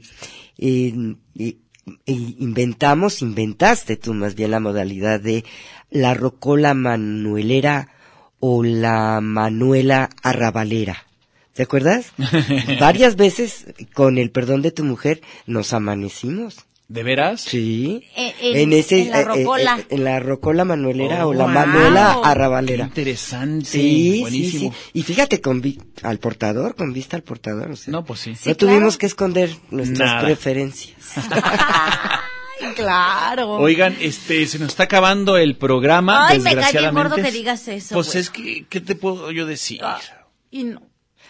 eh, eh, inventamos, inventaste tú más bien la modalidad de la rocola manuelera o la manuela arrabalera? ¿Te acuerdas? Varias veces, con el perdón de tu mujer, nos amanecimos. ¿De veras? Sí. Eh, en- en la eh, rocola. eh, en la rocola manuelera Oh, o la wow. manuela Qué arrabalera. interesante. Sí, Buenísimo. sí, sí. Y fíjate, con vi- al portador, con vista al portador. o sea, No, pues sí. Sí, no tuvimos que esconder nuestras Nada. preferencias. Ay, claro. Oigan, este, se nos está acabando el programa, Ay, me cae bien desgraciadamente. gordo que digas eso, Pues es que, ¿qué te puedo yo decir? Y no.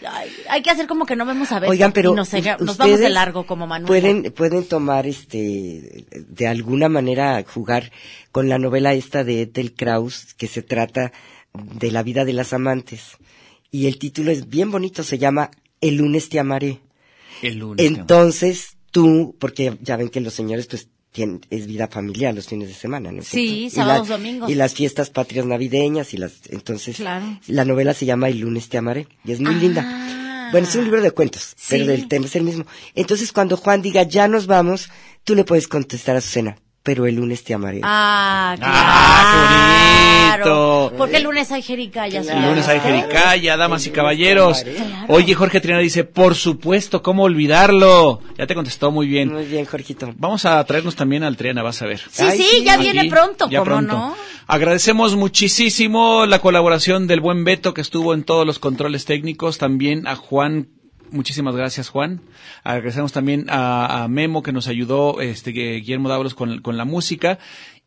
Ay, hay que hacer como que no vemos a ver. Oigan, pero y nos, vamos de largo como Manuel. Pueden, pueden tomar este, de alguna manera jugar con la novela esta de Ethel Kraus, que se trata de la vida de las amantes. Y el título es bien bonito, se llama El lunes te amaré. El lunes. Entonces, tú, porque ya ven que los señores pues es vida familiar los fines de semana, ¿no? es Sí, sábados, la- domingos. Y las fiestas patrias navideñas y las, entonces, Claro. la novela se llama El lunes te amaré y es muy Ah. linda. Bueno, es un libro de cuentos, pero el tema es el mismo. Entonces, cuando Juan diga, ya nos vamos, tú le puedes contestar a Susana, pero el lunes te amaré. Ah, Ah, qué claro. bonito. Porque el lunes hay jericaya. El lunes hay Jericaya, damas y caballeros. Oye, Jorge Triana dice, por supuesto, ¿cómo olvidarlo? Ya te contestó muy bien. Muy bien, Jorgito. Vamos a traernos también al Triana, vas a ver. Sí, sí, ya viene pronto, ya ¿cómo pronto. no? Agradecemos muchísimo la colaboración del buen Beto que estuvo en todos los controles técnicos, también a Juan, muchísimas gracias Juan. Agradecemos también a, Memo que nos ayudó, este Guillermo Dávalos con, con la música.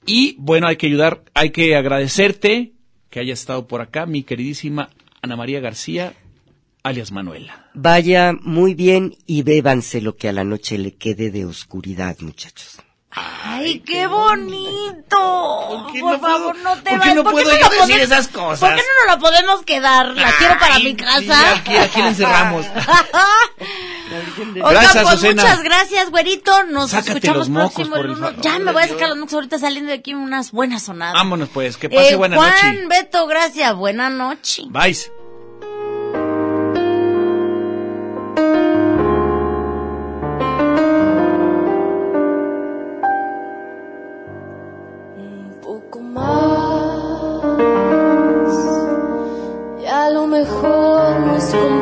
Y bueno, hay que ayudar, hay que agradecerte que hayas estado por acá, mi queridísima Ana María García, alias Manuela. Vaya muy bien y bébanse lo que a la noche le quede de oscuridad, muchachos. Ay, qué bonito. Por, favor, no te por qué no puedo me yo lo decir esas cosas? ¿Por qué no nos la podemos quedar? La quiero para mi casa. aquí- aquí la encerramos. Oiga, Gracias, pues muchas gracias, güerito. Nos Sácate escuchamos los próximo por el favor Ya me voy a sacar los mocos ahorita saliendo de aquí unas buenas sonadas. Vámonos pues, que pase Eh, buena Juan, noche. Beto, gracias. Buena noche. Bye.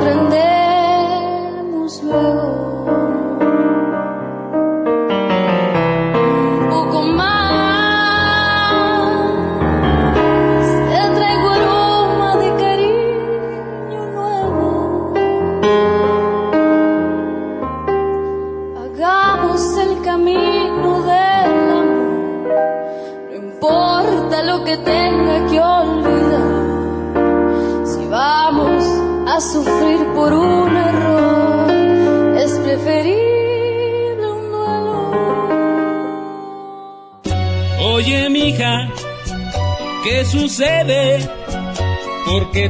Nos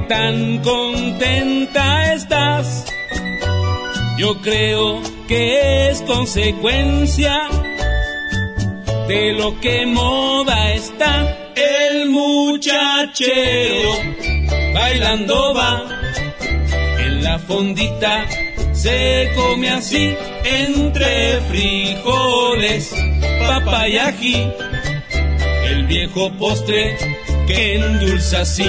tan contenta estás? Yo creo que es consecuencia de lo que moda está. El muchachero bailando va en la fondita. Se come así entre frijoles, papa y ají. El viejo postre que endulza así.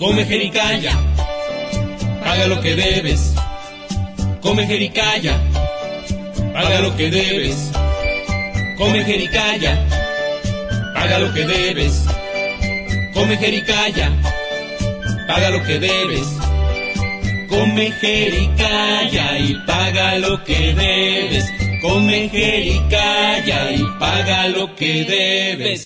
Come jericaya, paga lo que debes. Come jericaya, paga lo que debes. Come jericaya, paga lo que debes. Come jericaya, paga lo que debes. Come jericaya y paga lo que debes. Come jericaya y paga lo que debes.